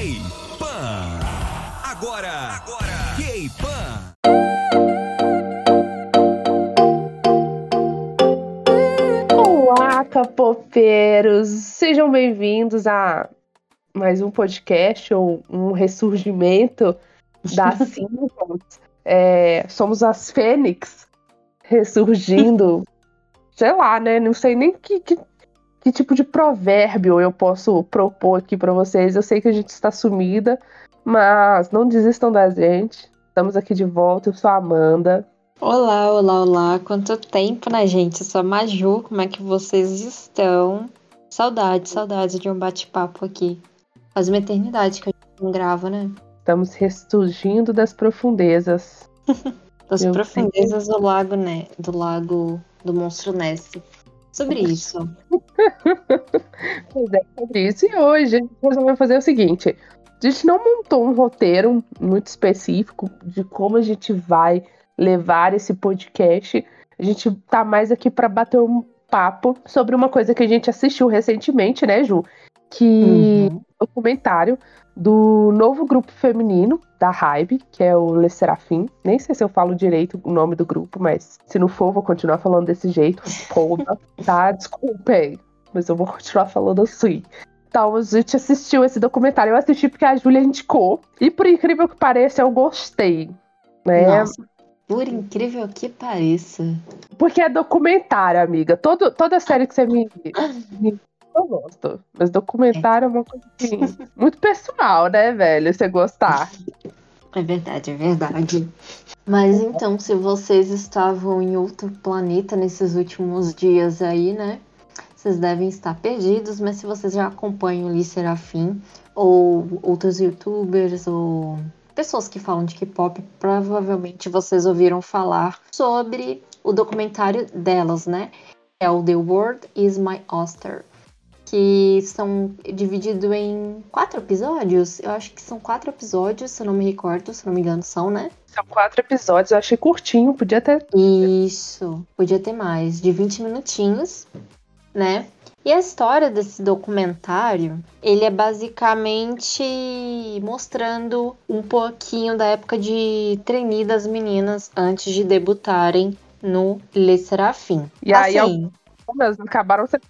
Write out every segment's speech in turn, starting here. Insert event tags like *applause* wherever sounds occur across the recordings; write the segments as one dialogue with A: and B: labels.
A: K-Pan. Agora, agora, K-Pan.
B: Olá, capopeiros! Sejam bem-vindos a mais um podcast ou um ressurgimento das *laughs* Simpsons. É, somos as Fênix ressurgindo, sei lá, né? Não sei nem que, que, que tipo de provérbio eu posso propor aqui para vocês. Eu sei que a gente está sumida, mas não desistam da gente. Estamos aqui de volta. Eu sou a Amanda.
C: Olá, olá, olá. Quanto tempo, né, gente? Eu sou a Maju. Como é que vocês estão? Saudades, saudades de um bate-papo aqui. Faz uma eternidade que a gente não grava, né?
B: Estamos ressurgindo das profundezas. *laughs*
C: Das
B: Eu
C: profundezas do lago, né? Do lago do monstro Ness. Sobre isso.
B: Pois é, sobre isso. E hoje a gente resolveu fazer o seguinte: a gente não montou um roteiro muito específico de como a gente vai levar esse podcast. A gente tá mais aqui para bater um papo sobre uma coisa que a gente assistiu recentemente, né, Ju? Que
C: Uhum.
B: documentário do novo grupo feminino da Hybe, que é o Le Serafim. Nem sei se eu falo direito o nome do grupo, mas se não for, vou continuar falando desse jeito. Foda, *laughs* tá? Desculpem, mas eu vou continuar falando assim. Então, a gente assistiu esse documentário. Eu assisti porque a Júlia indicou. E por incrível que pareça, eu gostei. Né?
C: Nossa, por incrível que pareça.
B: Porque é documentário, amiga. Todo, toda série que você me. me- eu gosto. Mas documentário é uma coisa assim, *laughs* muito pessoal, né, velho? Você gostar.
C: É verdade, é verdade. Mas então, se vocês estavam em outro planeta nesses últimos dias aí, né? Vocês devem estar perdidos, mas se vocês já acompanham o Lee Serafim, ou outros youtubers, ou pessoas que falam de K-pop, provavelmente vocês ouviram falar sobre o documentário delas, né? É o The World is My Oyster. Que são divididos em quatro episódios. Eu acho que são quatro episódios, se eu não me recordo, se eu não me engano, são, né?
B: São quatro episódios, eu achei curtinho, podia ter.
C: Isso, podia ter mais, de 20 minutinhos, né? E a história desse documentário, ele é basicamente mostrando um pouquinho da época de trainee das meninas antes de debutarem no Le Serafim.
B: E aí,
C: assim,
B: algumas acabaram sendo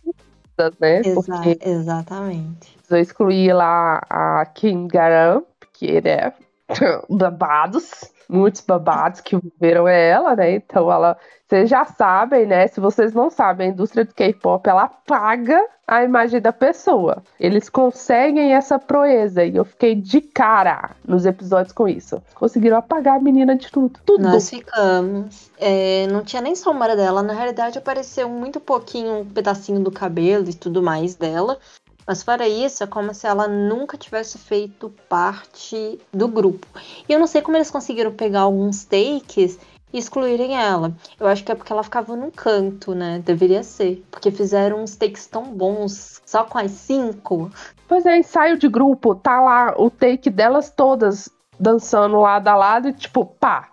B: né?
C: exa-
B: Porque
C: exatamente.
B: eu excluí lá a Kim Garam, porque, né? *laughs* babados, muitos babados que viram ela, né? Então ela. Vocês já sabem, né? Se vocês não sabem, a indústria do K-pop ela paga a imagem da pessoa. Eles conseguem essa proeza. E eu fiquei de cara nos episódios com isso. Conseguiram apagar a menina de tudo. Tudo.
C: Nós ficamos. é, não tinha nem sombra dela. Na realidade, apareceu muito pouquinho, um pedacinho do cabelo e tudo mais dela. Mas fora isso, é como se ela nunca tivesse feito parte do grupo. E eu não sei como eles conseguiram pegar alguns takes e excluírem ela. Eu acho que é porque ela ficava num canto, né? Deveria ser. Porque fizeram uns takes tão bons, só com as cinco.
B: Pois é, ensaio de grupo, tá lá o take delas todas dançando lado a lado e tipo, pá,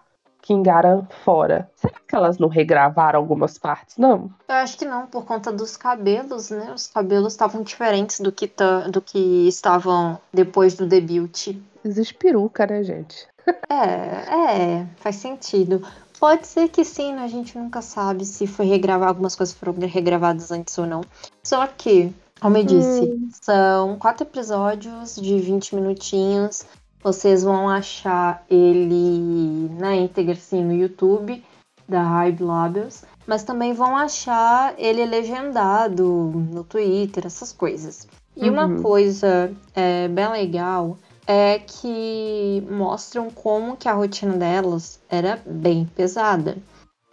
B: Kingaran fora. Será que elas não regravaram algumas partes? Não.
C: Eu acho que não, por conta dos cabelos, né? Os cabelos estavam diferentes do que, ta- do que estavam depois do debut.
B: Existe peruca, né, gente?
C: É, é, faz sentido. Pode ser que sim, né? A gente nunca sabe se foi regravar, algumas coisas foram regravadas antes ou não. Só que, como eu disse, são quatro episódios de 20 minutinhos. Vocês vão achar ele na íntegra, sim, no YouTube da Hype Labels. Mas também vão achar ele legendado no Twitter, essas coisas. E uma
B: Uhum.
C: coisa é, bem legal é que mostram como que a rotina delas era bem pesada,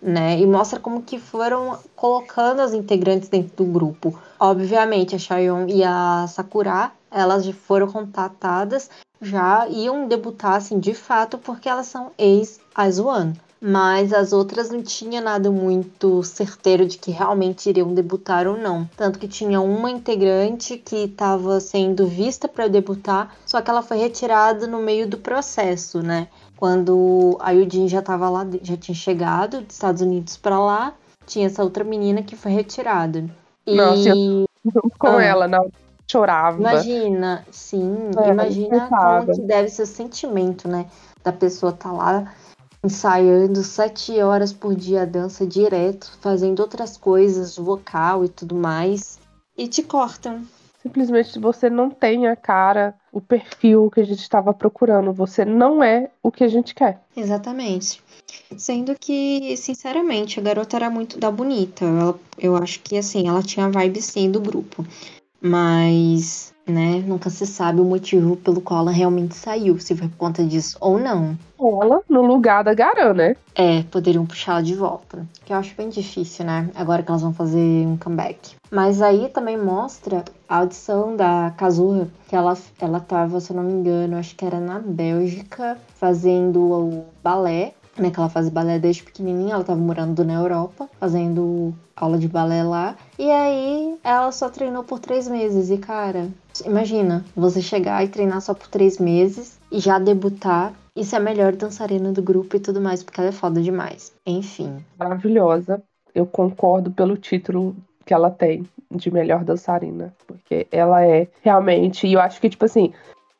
C: né? E mostra como que foram colocando as integrantes dentro do grupo. Obviamente, a Chaeyoung e a Sakura, elas já foram contatadas, já iam debutar, assim, de fato, porque elas são ex-Aizuan. Mas as outras não tinha nada muito certeiro de que realmente iriam debutar ou não. Tanto que tinha uma integrante que estava sendo vista para debutar, só que ela foi retirada no meio do processo, né? Quando a Yudin já estava lá, já tinha chegado dos Estados Unidos para lá, tinha essa outra menina que foi retirada. E
B: Nossa, Junto com
C: Ah.
B: ela, na chorava.
C: Imagina, sim,
B: É,
C: imagina
B: coitada.
C: como que deve ser o sentimento, né? Da pessoa tá lá ensaiando sete horas por dia a dança direto, fazendo outras coisas, vocal e tudo mais, e te cortam.
B: Simplesmente você não tem a cara, o perfil que a gente estava procurando. Você não é o que a gente quer.
C: Exatamente. Sendo que, sinceramente, a garota era muito da bonita. Ela- eu acho que, assim, ela tinha a vibe sim do grupo. Mas, né, nunca se sabe o motivo pelo qual ela realmente saiu. Se foi por conta disso ou não.
B: Ela no lugar da Garan, né?
C: É, poderiam puxar ela de volta. Que eu acho bem difícil, né? Agora que elas vão fazer um comeback. Mas aí também mostra a audição da Kazuha, que ela, ela tava, se eu não me engano, acho que era na Bélgica, fazendo o balé. Né, que ela faz balé desde pequenininha, ela tava morando na Europa, fazendo aula de balé lá. E aí ela só treinou por três meses. E cara, imagina, você chegar e treinar só por três meses e já debutar e ser a melhor dançarina do grupo e tudo mais, porque ela é foda demais. Enfim.
B: Maravilhosa. Eu concordo pelo título que ela tem de melhor dançarina. Porque ela é realmente. E eu acho que, tipo assim.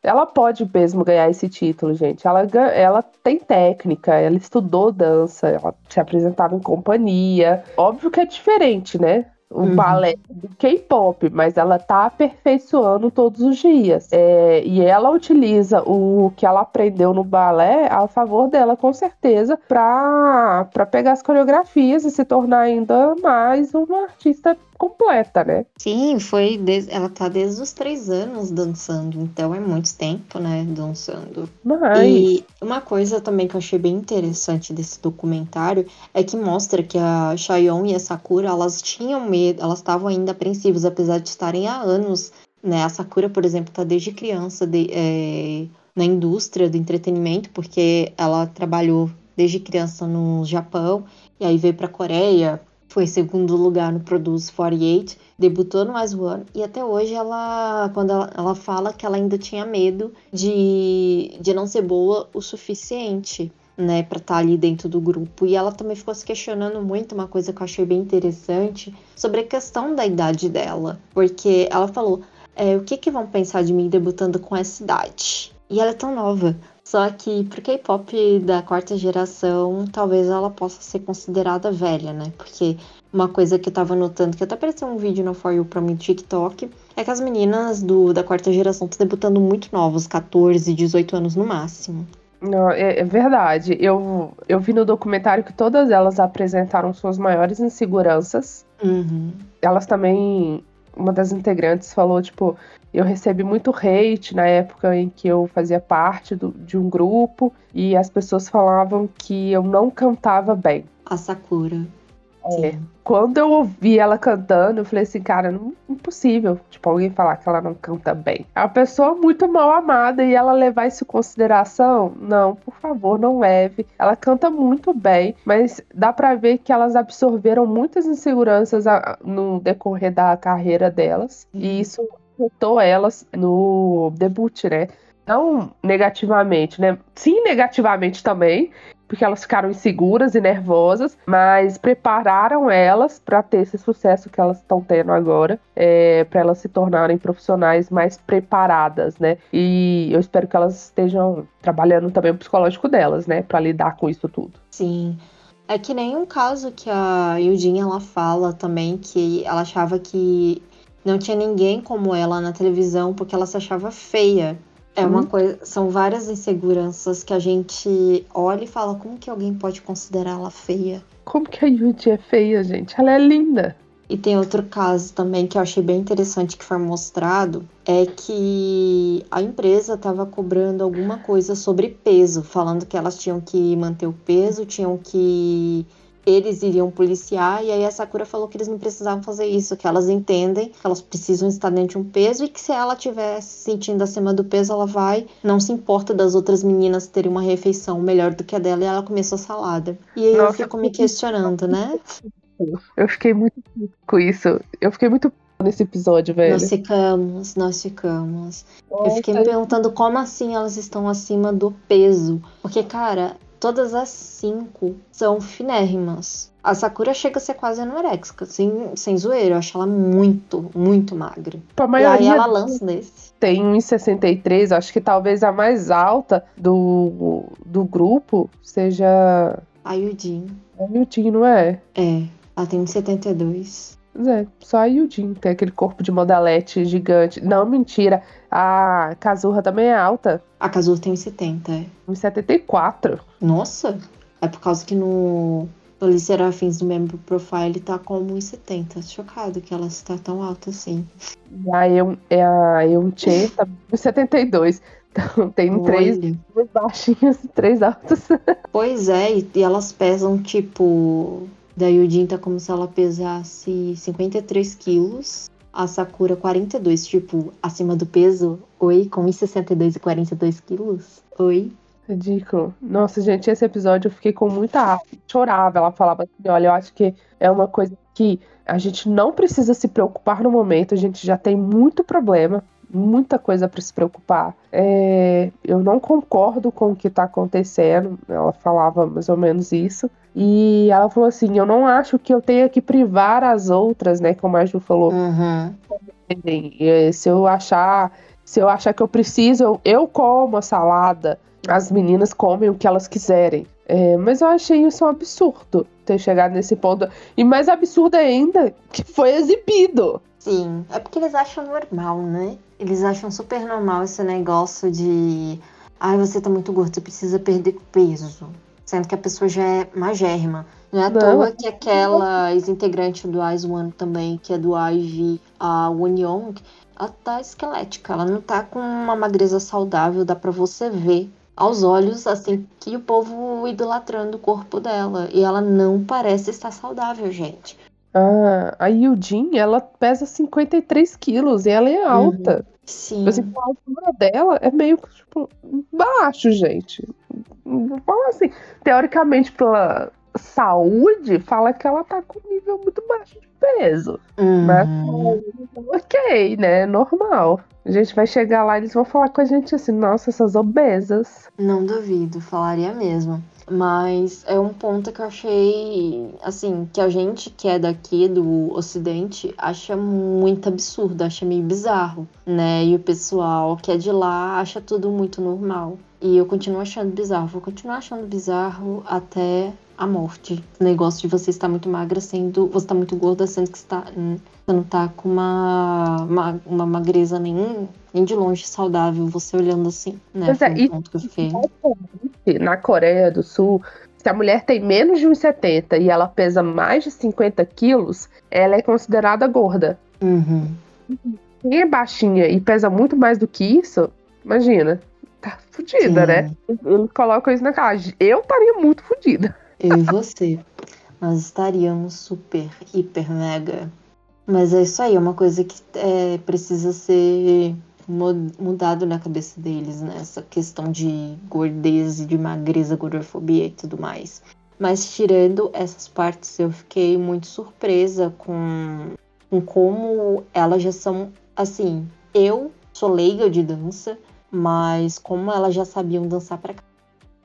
B: Ela pode mesmo ganhar esse título, gente. Ela, ela tem técnica, ela estudou dança, ela se apresentava em companhia. Óbvio que é diferente, né? O
C: Uhum.
B: balé do K-pop, mas ela tá aperfeiçoando todos os dias. É, e ela utiliza o que ela aprendeu no balé a favor dela, com certeza, pra, pra pegar as coreografias e se tornar ainda mais uma artista completa, né?
C: Sim, foi. des- Ela tá desde os três anos dançando, então é muito tempo, né? Dançando.
B: Mas.
C: E uma coisa também que eu achei bem interessante desse documentário é que mostra que a Chayon e a Sakura, elas tinham medo, elas estavam ainda apreensivas, apesar de estarem há anos, né? A Sakura, por exemplo, tá desde criança de- é, na indústria do entretenimento, porque ela trabalhou desde criança no Japão, e aí veio pra Coreia, foi segundo lugar no Produce 48, debutou no Ice One, e até hoje ela, quando ela, ela fala que ela ainda tinha medo de, de não ser boa o suficiente, né, pra estar ali dentro do grupo. E ela também ficou se questionando muito, uma coisa que eu achei bem interessante, sobre a questão da idade dela. Porque ela falou, é, o que que vão pensar de mim debutando com essa idade? E ela é tão nova. Só que pro K-pop da quarta geração, talvez ela possa ser considerada velha, né? Porque uma coisa que eu tava notando, que até apareceu um vídeo no For You pra mim do TikTok, é que as meninas do, da quarta geração estão debutando muito novas, 14, 18 anos no máximo.
B: Não, é, é verdade. Eu, eu vi no documentário que todas elas apresentaram suas maiores inseguranças.
C: Uhum.
B: Elas também. Uma das integrantes falou, tipo, eu recebi muito hate na época em que eu fazia parte do- de um grupo e as pessoas falavam que eu não cantava bem.
C: A Sakura.
B: É. Quando eu ouvi ela cantando, eu falei assim, cara, não, impossível, tipo, alguém falar que ela não canta bem. É uma pessoa muito mal amada e ela levar isso em consideração? Não, por favor, não leve. Ela canta muito bem, mas dá pra ver que elas absorveram muitas inseguranças no decorrer da carreira delas e isso afetou elas no debut, né? Não negativamente, né? Sim, negativamente também, porque elas ficaram inseguras e nervosas, mas prepararam elas para ter esse sucesso que elas estão tendo agora, é, para elas se tornarem profissionais mais preparadas, né? E eu espero que elas estejam trabalhando também o psicológico delas, né, para lidar com isso tudo.
C: Sim. É que nem um caso que a Eugene ela fala também que ela achava que não tinha ninguém como ela na televisão porque ela se achava feia. É uma
B: Hum.
C: coisa, são várias inseguranças que a gente olha e fala como que alguém pode considerar ela feia.
B: Como que a Yuji é feia, gente? Ela é linda.
C: E tem outro caso também que eu achei bem interessante que foi mostrado, é que a empresa estava cobrando alguma coisa sobre peso, falando que elas tinham que manter o peso, tinham que eles iriam policiar, e aí a Sakura falou que eles não precisavam fazer isso, que elas entendem que elas precisam estar dentro de um peso e que se ela estiver se sentindo acima do peso, ela vai, não se importa das outras meninas terem uma refeição melhor do que a dela, e ela começou salada. E aí eu
B: Nossa,
C: fico me questionando, né?
B: Eu fiquei muito com isso. Eu fiquei muito nesse episódio, velho.
C: Nós ficamos, nós ficamos. Eu fiquei me
B: Nossa,
C: perguntando como assim elas estão acima do peso. Porque, cara, todas as cinco são finérrimas. A Sakura chega a ser quase anorexica, sem, sem zoeira. Eu acho ela muito, muito magra.
B: Pra
C: E aí
B: maioria
C: ela lança desse.
B: tem 1,63, acho que talvez a mais alta do, do grupo seja
C: A Yudin.
B: a Yudin, não é?
C: É, ela tem 1,72.
B: Pois é, só a Yudin tem aquele corpo de modelete gigante. Não, mentira. A Kazuha também é alta,
C: A Kazuha tem 1,70, é.
B: 1,74.
C: Nossa! É por causa que no no Serafins do Member Profile tá como 1,70. Chocado que ela está tão alta assim.
B: E a Eu, é a Eunche tá 1,72. Então tem três
C: Olha.
B: baixinhas e três altas. *laughs*
C: Pois é, e, e elas pesam tipo. Da Yudin tá como se ela pesasse 53 quilos. A Sakura 42, tipo, acima do peso. Oi, com 1,62 e 42 quilos. Oi.
B: Ridículo. Nossa, gente, esse episódio eu fiquei com muita arte. Chorava. Ela falava assim: olha, eu acho que é uma coisa que a gente não precisa se preocupar no momento. A gente já tem muito problema, muita coisa para se preocupar. É, eu não concordo com o que tá acontecendo. Ela falava mais ou menos isso. E ela falou assim: eu não acho que eu tenha que privar as outras, né? Como a Ju falou.
C: Uhum.
B: entendem? E, Se eu achar, se eu achar que eu preciso, eu, eu como a salada. As meninas comem o que elas quiserem. É, mas eu achei isso um absurdo ter chegado nesse ponto. E mais absurdo ainda que foi exibido.
C: Sim, é porque eles acham normal, né? Eles acham super normal esse negócio de. Ai, você tá muito gordo, você precisa perder peso. Sendo que a pessoa já é magérrima. Não é à
B: Não.
C: toa que aquela ex-integrante do Ice One também, que é do IV, a Won Young, ela tá esquelética. Ela não tá com uma magreza saudável, dá pra você ver aos olhos, assim, que o povo idolatrando o corpo dela. E ela não parece estar saudável, gente.
B: A Yudin, ela pesa 53 quilos e ela é alta.
C: Sim.
B: Assim, a altura dela é meio tipo, baixo, gente. Fala assim, teoricamente, pela saúde, fala que ela tá com um nível muito baixo de peso. Mas
C: Uhum.
B: ok, né? Normal. A gente vai chegar lá e eles vão falar com a gente assim, nossa, essas obesas.
C: Não duvido, falaria mesmo. Mas é um ponto que eu achei, assim, que a gente que é daqui do Ocidente acha muito absurdo, acha meio bizarro, né? E o pessoal que é de lá acha tudo muito normal. E eu continuo achando bizarro, vou continuar achando bizarro até a morte. O negócio de você estar muito magra sendo. Você tá muito gorda sendo que você, tá, hum, você não tá com uma, uma, uma magreza nem, nem de longe saudável, você olhando assim, né?
B: Pois é,
C: um
B: e-
C: ponto que eu fiquei.
B: Na Coreia do Sul, se a mulher tem menos de 1,70 e ela pesa mais de 50 quilos, ela é considerada gorda.
C: Uhum.
B: Quem é baixinha e pesa muito mais do que isso, imagina, tá fudida, né? Eles colocam isso na cara. Eu estaria muito fudida.
C: Eu e você. Nós estaríamos super, hiper, mega. Mas é isso aí, é uma coisa que é, precisa ser mu- mudado na cabeça deles, né? Essa questão de gordez e de magreza, gordofobia e tudo mais. Mas tirando essas partes, eu fiquei muito surpresa com, com como elas já são. Assim, eu sou leiga de dança, mas como elas já sabiam dançar pra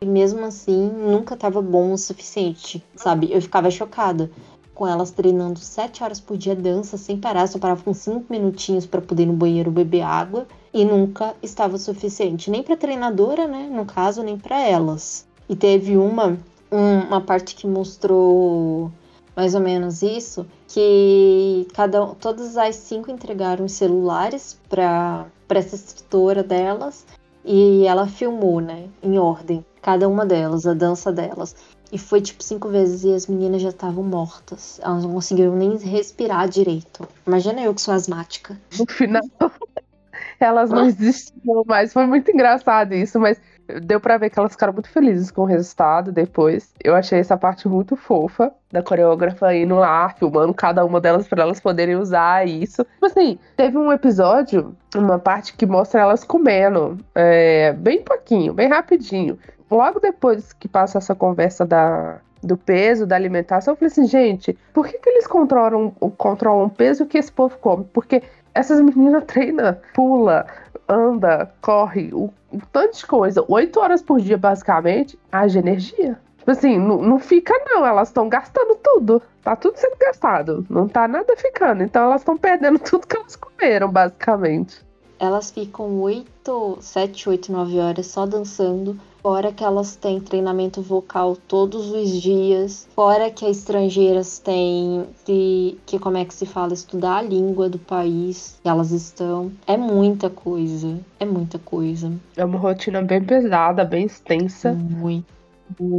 C: e mesmo assim, nunca tava bom o suficiente, sabe? Eu ficava chocada com elas treinando sete horas por dia dança sem parar, só parava com cinco minutinhos pra poder ir no banheiro beber água e nunca estava suficiente, nem pra treinadora, né, no caso, nem pra elas. E teve uma um- uma parte que mostrou mais ou menos isso, que cada todas as cinco entregaram os celulares para para essa instrutora delas e ela filmou, né, em ordem, cada uma delas, a dança delas. E foi tipo cinco vezes e as meninas já estavam mortas. Elas não conseguiram nem respirar direito. Imagina eu que sou asmática.
B: No final, *laughs* elas não *laughs* existiam mais. Foi muito engraçado isso, mas deu pra ver que elas ficaram muito felizes com o resultado depois. Eu achei essa parte muito fofa da coreógrafa indo lá, filmando cada uma delas pra elas poderem usar isso. Tipo assim, teve um episódio, uma parte que mostra elas comendo, é, bem pouquinho, bem rapidinho. Logo depois que passa essa conversa da, do peso, da alimentação, eu falei assim, gente, por que, que eles controlam, controlam o peso que esse povo come? Porque essas meninas treinam, pula, anda, corre, o, um tanto de coisa, oito horas por dia, basicamente, haja energia. Tipo assim, não, não fica não, elas estão gastando tudo. Tá tudo sendo gastado. Não tá nada ficando. Então elas estão perdendo *laughs* tudo que elas comeram, basicamente.
C: Elas ficam 8, 7, 8, 9 horas só dançando. Fora que elas têm treinamento vocal todos os dias. Fora que as estrangeiras têm que, que como é que se fala, estudar a língua do país que elas estão. É muita coisa. É muita coisa.
B: É uma rotina bem pesada, bem extensa.
C: Muito.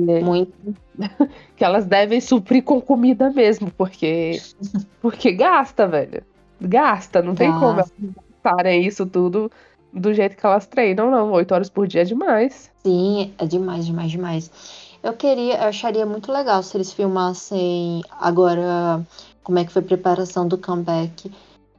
B: É,
C: Muito. *laughs*
B: que elas devem suprir com comida mesmo, porque porque gasta, velho. Gasta, não tem como
C: Gasta.
B: elas gastarem isso tudo do jeito que elas treinam, não. Oito horas por dia é demais.
C: Sim, é demais, demais, demais. Eu queria, eu acharia muito legal se eles filmassem agora como é que foi a preparação do comeback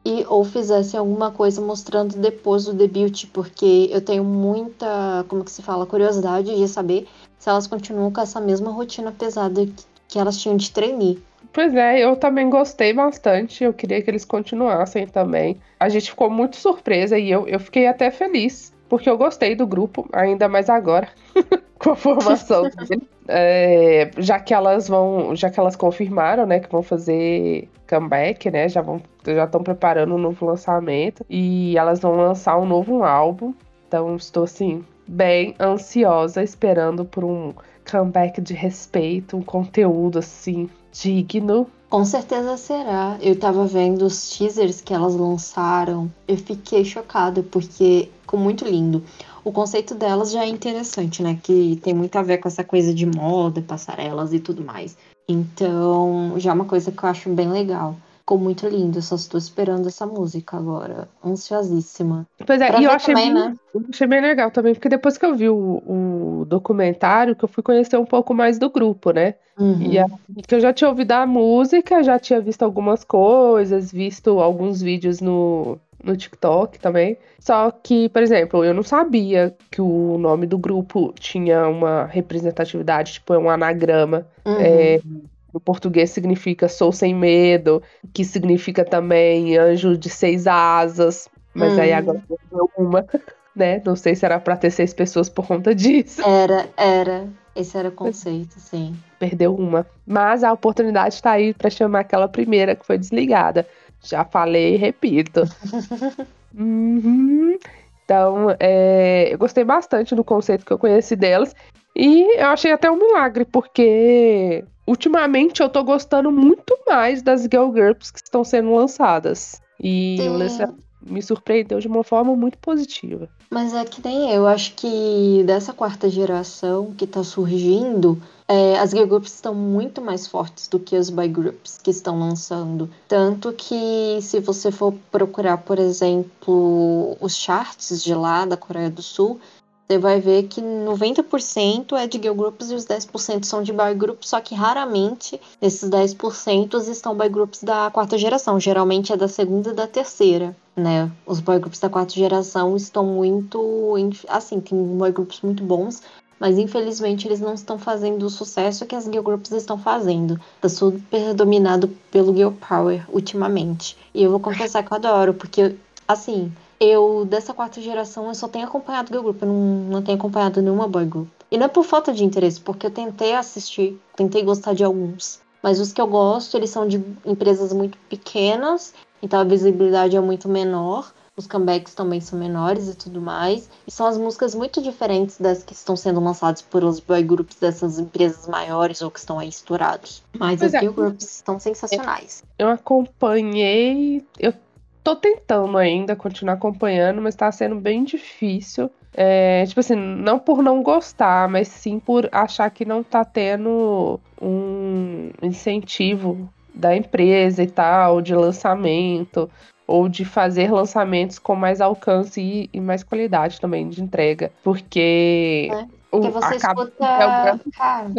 C: e ou fizessem alguma coisa mostrando depois do debut, porque eu tenho muita, como que se fala, curiosidade de saber se elas continuam com essa mesma rotina pesada que, elas tinham de trainee.
B: Pois é, eu também gostei bastante. Eu queria que eles continuassem também. A gente ficou muito surpresa e eu, eu fiquei até feliz, porque eu gostei do grupo, ainda mais agora, *laughs* com a formação *laughs* dele. É, já que elas vão, já que elas confirmaram, né, que vão fazer comeback, né, já vão, já estão preparando um novo lançamento e elas vão lançar um novo álbum. Então estou assim bem ansiosa, esperando por um comeback de respeito, um conteúdo assim digno.
C: Com certeza será. Eu tava vendo os teasers que elas lançaram. Eu fiquei chocada, porque ficou muito lindo. O conceito delas já é interessante, né? Que tem muito a ver com essa coisa de moda, passarelas e tudo mais. Então, já é uma coisa que eu acho bem legal. Ficou muito lindo. Eu só estou esperando essa música agora. Ansiosíssima.
B: Pois é,
C: Pra
B: e eu achei,
C: também,
B: bem,
C: né?
B: eu achei bem legal também, porque depois que eu vi o, o documentário, que eu fui conhecer um pouco mais do grupo, né?
C: Uhum.
B: E a- que eu já tinha ouvido a música, já tinha visto algumas coisas, visto alguns vídeos no, no TikTok também. Só que, por exemplo, eu não sabia que o nome do grupo tinha uma representatividade, tipo, é um anagrama.
C: Uhum.
B: É, no português significa sou sem medo, que significa também anjo de seis asas. Mas aí
C: Hum.
B: agora eu uma, *laughs* né? Não sei se era pra ter seis pessoas por conta disso.
C: Era, era. Esse era o conceito, sim.
B: Perdeu uma. Mas a oportunidade está aí pra chamar aquela primeira que foi desligada. Já falei e repito. *laughs* Uhum. Então, é, eu gostei bastante do conceito que eu conheci delas. E eu achei até um milagre, porque ultimamente eu tô gostando muito mais das girl groups que estão sendo lançadas. E o
C: Sim.
B: Lessa me surpreendeu de uma forma muito positiva.
C: Mas é que nem eu, acho que dessa quarta geração que tá surgindo, é, as girl groups estão muito mais fortes do que as boy groups que estão lançando. Tanto que se você for procurar, por exemplo, os charts de lá da Coreia do Sul, você vai ver que 90% é de girl groups e os 10% são de boy groups, só que raramente esses 10% estão boy groups da quarta geração, geralmente é da segunda e da terceira, né? Os boy groups da quarta geração estão muito, assim, tem boy groups muito bons, mas infelizmente eles não estão fazendo o sucesso que as girl groups estão fazendo. Tá super dominado pelo girl power ultimamente. E eu vou confessar que eu adoro, porque, assim, eu, dessa quarta geração, eu só tenho acompanhado girl group, eu não, não tenho acompanhado nenhuma boy group. E não é por falta de interesse, porque eu tentei assistir, tentei gostar de alguns. Mas os que eu gosto, eles são de empresas muito pequenas, então a visibilidade é muito menor. Os comebacks também são menores e tudo mais. E são as músicas muito diferentes das que estão sendo lançadas por os boy groups dessas empresas maiores ou que estão aí estourados. Mas
B: Pois
C: as
B: é.
C: girl groups estão sensacionais.
B: Eu acompanhei. Eu tô tentando ainda continuar acompanhando, mas tá sendo bem difícil. É, tipo assim, não por não gostar, mas sim por achar que não tá tendo um incentivo da empresa e tal, de lançamento, ou de fazer lançamentos com mais alcance e, e mais qualidade também de entrega. Porque.
C: É, Porque você
B: acaba-
C: escuta.
B: é
C: Cara,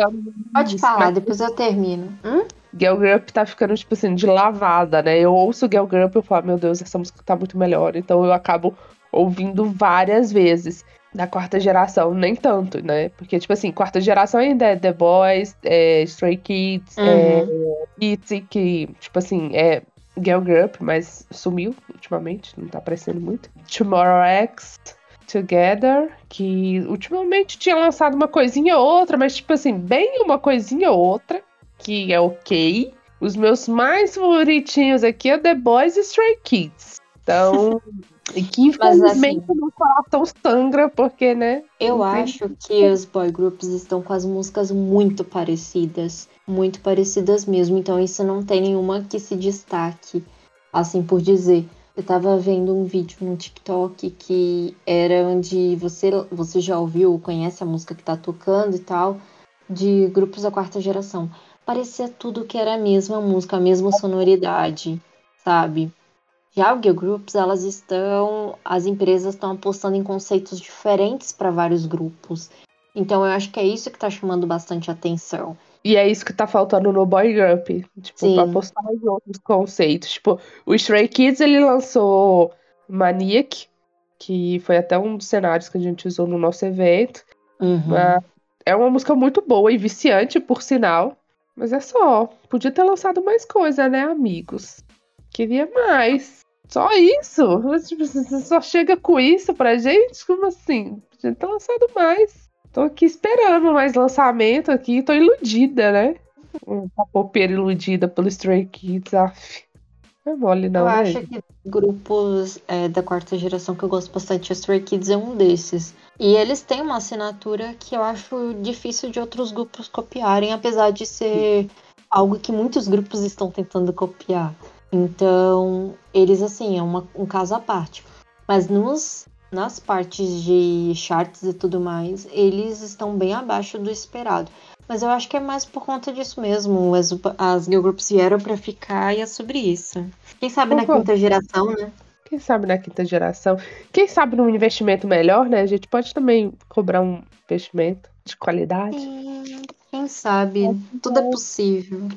C: pode
B: Isso,
C: falar, depois eu termino. Hum?
B: Girl Group tá ficando, tipo assim, de lavada, né? Eu ouço Girl Group e eu falo, meu Deus, essa música tá muito melhor. Então eu acabo ouvindo várias vezes. Da quarta geração, nem tanto, né? Porque, tipo assim, quarta geração ainda é The Boys, é Stray Kids, é
C: Uhum.
B: ITZY, que, tipo assim, é Girl Group, mas sumiu ultimamente, não tá aparecendo muito. Tomorrow X Together, que ultimamente tinha lançado uma coisinha ou outra, mas tipo assim, bem uma coisinha ou outra, que é ok. Os meus mais favoritinhos aqui é The Boys e Stray Kids. Então, *laughs* e que infelizmente assim, meu coração sangra, porque, né?
C: Eu acho que os boy groups estão com as músicas muito parecidas. Muito parecidas mesmo. Então, isso não tem nenhuma que se destaque, assim por dizer. Eu tava vendo um vídeo no TikTok que era onde você, você já ouviu, conhece a música que tá tocando e tal, de grupos da quarta geração. Parecia tudo que era a mesma música, a mesma sonoridade, sabe? Já o Girl Groups, elas estão. As empresas estão apostando em conceitos diferentes para vários grupos. Então eu acho que é isso que está chamando bastante atenção.
B: E é isso que tá faltando no Boy Group. Tipo, Sim. pra apostar em outros conceitos. Tipo, o Stray Kids ele lançou Maniac, que foi até um dos cenários que a gente usou no nosso evento.
C: Uhum.
B: É uma música muito boa e viciante, por sinal. Mas é só. Podia ter lançado mais coisa, né, amigos? Queria mais. Só isso? Tipo, você só chega com isso pra gente? Como assim? Podia ter lançado mais. Tô aqui esperando mais lançamento aqui. Tô iludida, né? Uma popeira iludida pelo Stray Kids. Af. Não é mole, não.
C: Eu
B: né?
C: acho que grupos é, da quarta geração que eu gosto bastante, a Stray Kids é um desses. E eles têm uma assinatura que eu acho difícil de outros grupos copiarem, apesar de ser algo que muitos grupos estão tentando copiar. Então, eles, assim, é uma, um caso à parte. Mas nos, nas partes de charts e tudo mais, eles estão bem abaixo do esperado. Mas eu acho que é mais por conta disso mesmo. As, as girl groups vieram para ficar e é sobre isso. Quem sabe na quinta geração, né?
B: Quem sabe na quinta geração. Quem sabe num investimento melhor, né? A gente pode também cobrar um investimento de qualidade.
C: Sim, quem sabe? Tudo é possível.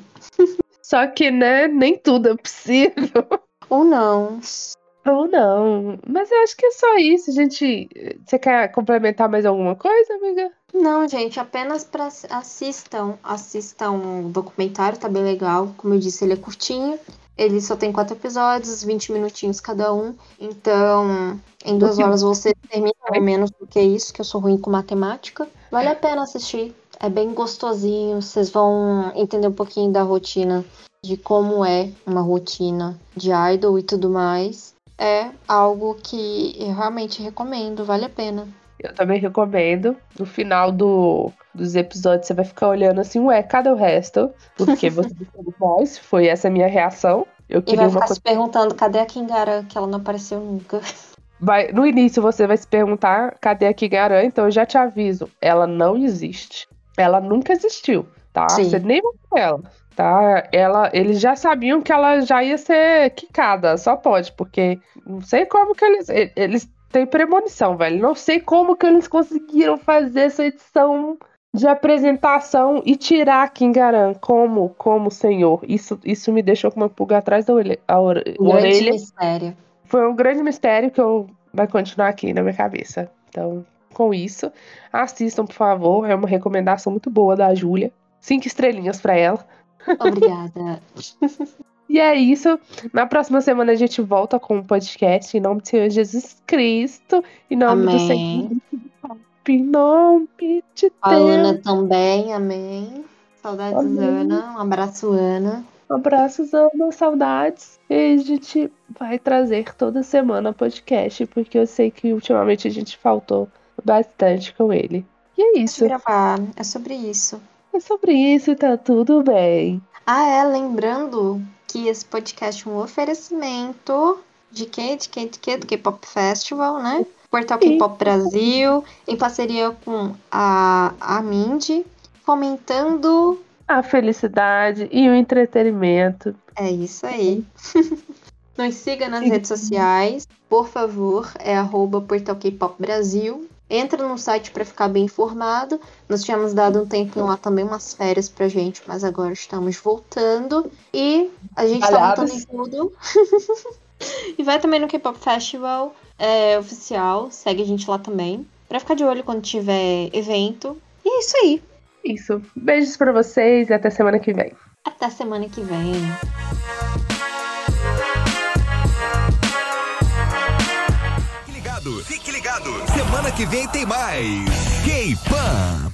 B: Só que, né, nem tudo é possível.
C: Ou não.
B: Ou não. Mas eu acho que é só isso, gente. Você quer complementar mais alguma coisa, amiga?
C: Não, gente, apenas para assistam, assistam o documentário, tá bem legal. Como eu disse, ele é curtinho. Ele só tem quatro episódios, 20 minutinhos cada um. Então, em duas horas você termina menos do que isso, que eu sou ruim com matemática. Vale a pena assistir. É bem gostosinho, vocês vão entender um pouquinho da rotina, de como é uma rotina de idol e tudo mais. É algo que eu realmente recomendo, vale a pena.
B: Eu também recomendo. No final do, dos episódios, você vai ficar olhando assim, ué, cadê o resto? Porque você *laughs* disse mais, foi essa a minha reação. Eu
C: queria e vai ficar uma se perguntando, cadê a Kingara, que ela não apareceu nunca.
B: Vai, no início você vai se perguntar, cadê a Kingara? Então eu já te aviso, ela não existe ela nunca existiu, tá? Sim. Você nem viu ela, tá? Ela, eles já sabiam que ela já ia ser quicada, só pode, porque não sei como que eles eles têm premonição, velho. Não sei como que eles conseguiram fazer essa edição de apresentação e tirar Kingaran como como senhor. Isso isso me deixou com uma pulga atrás da orelha. A orelha.
C: Um grande mistério.
B: Foi um grande mistério que eu vai continuar aqui na minha cabeça. Então, com isso. Assistam, por favor. É uma recomendação muito boa da Júlia. Cinco estrelinhas para ela.
C: Obrigada. *laughs*
B: e é isso. Na próxima semana a gente volta com um podcast em nome do Senhor Jesus Cristo. Em nome
C: amém.
B: do Senhor. Em nome de Deus.
C: A Ana também, amém. Saudades, amém. Ana. Um abraço, Ana.
B: Um abraço, Ana. Saudades. E a gente vai trazer toda semana podcast, porque eu sei que ultimamente a gente faltou bastante com ele. E é isso.
C: gravar. É sobre isso.
B: É sobre isso, tá tudo bem.
C: Ah, é, lembrando que esse podcast é um oferecimento de quê? De quê? De quê? Do K-Pop Festival, né? Portal K-Pop Brasil, em parceria com a, a Mindy, fomentando
B: a felicidade e o entretenimento.
C: É isso aí. *laughs* Nos siga nas redes sociais, por favor, é arroba Portal K-Pop Brasil. Entra no site para ficar bem informado. Nós tínhamos dado um tempinho lá também, umas férias pra gente, mas agora estamos voltando. E a gente está voltando em tudo. *laughs* e vai também no K-Pop Festival é, oficial. Segue a gente lá também. Pra ficar de olho quando tiver evento. E é isso aí.
B: Isso. Beijos para vocês e até semana que vem.
C: Até semana que vem.
A: Semana que vem tem mais. K-Pan.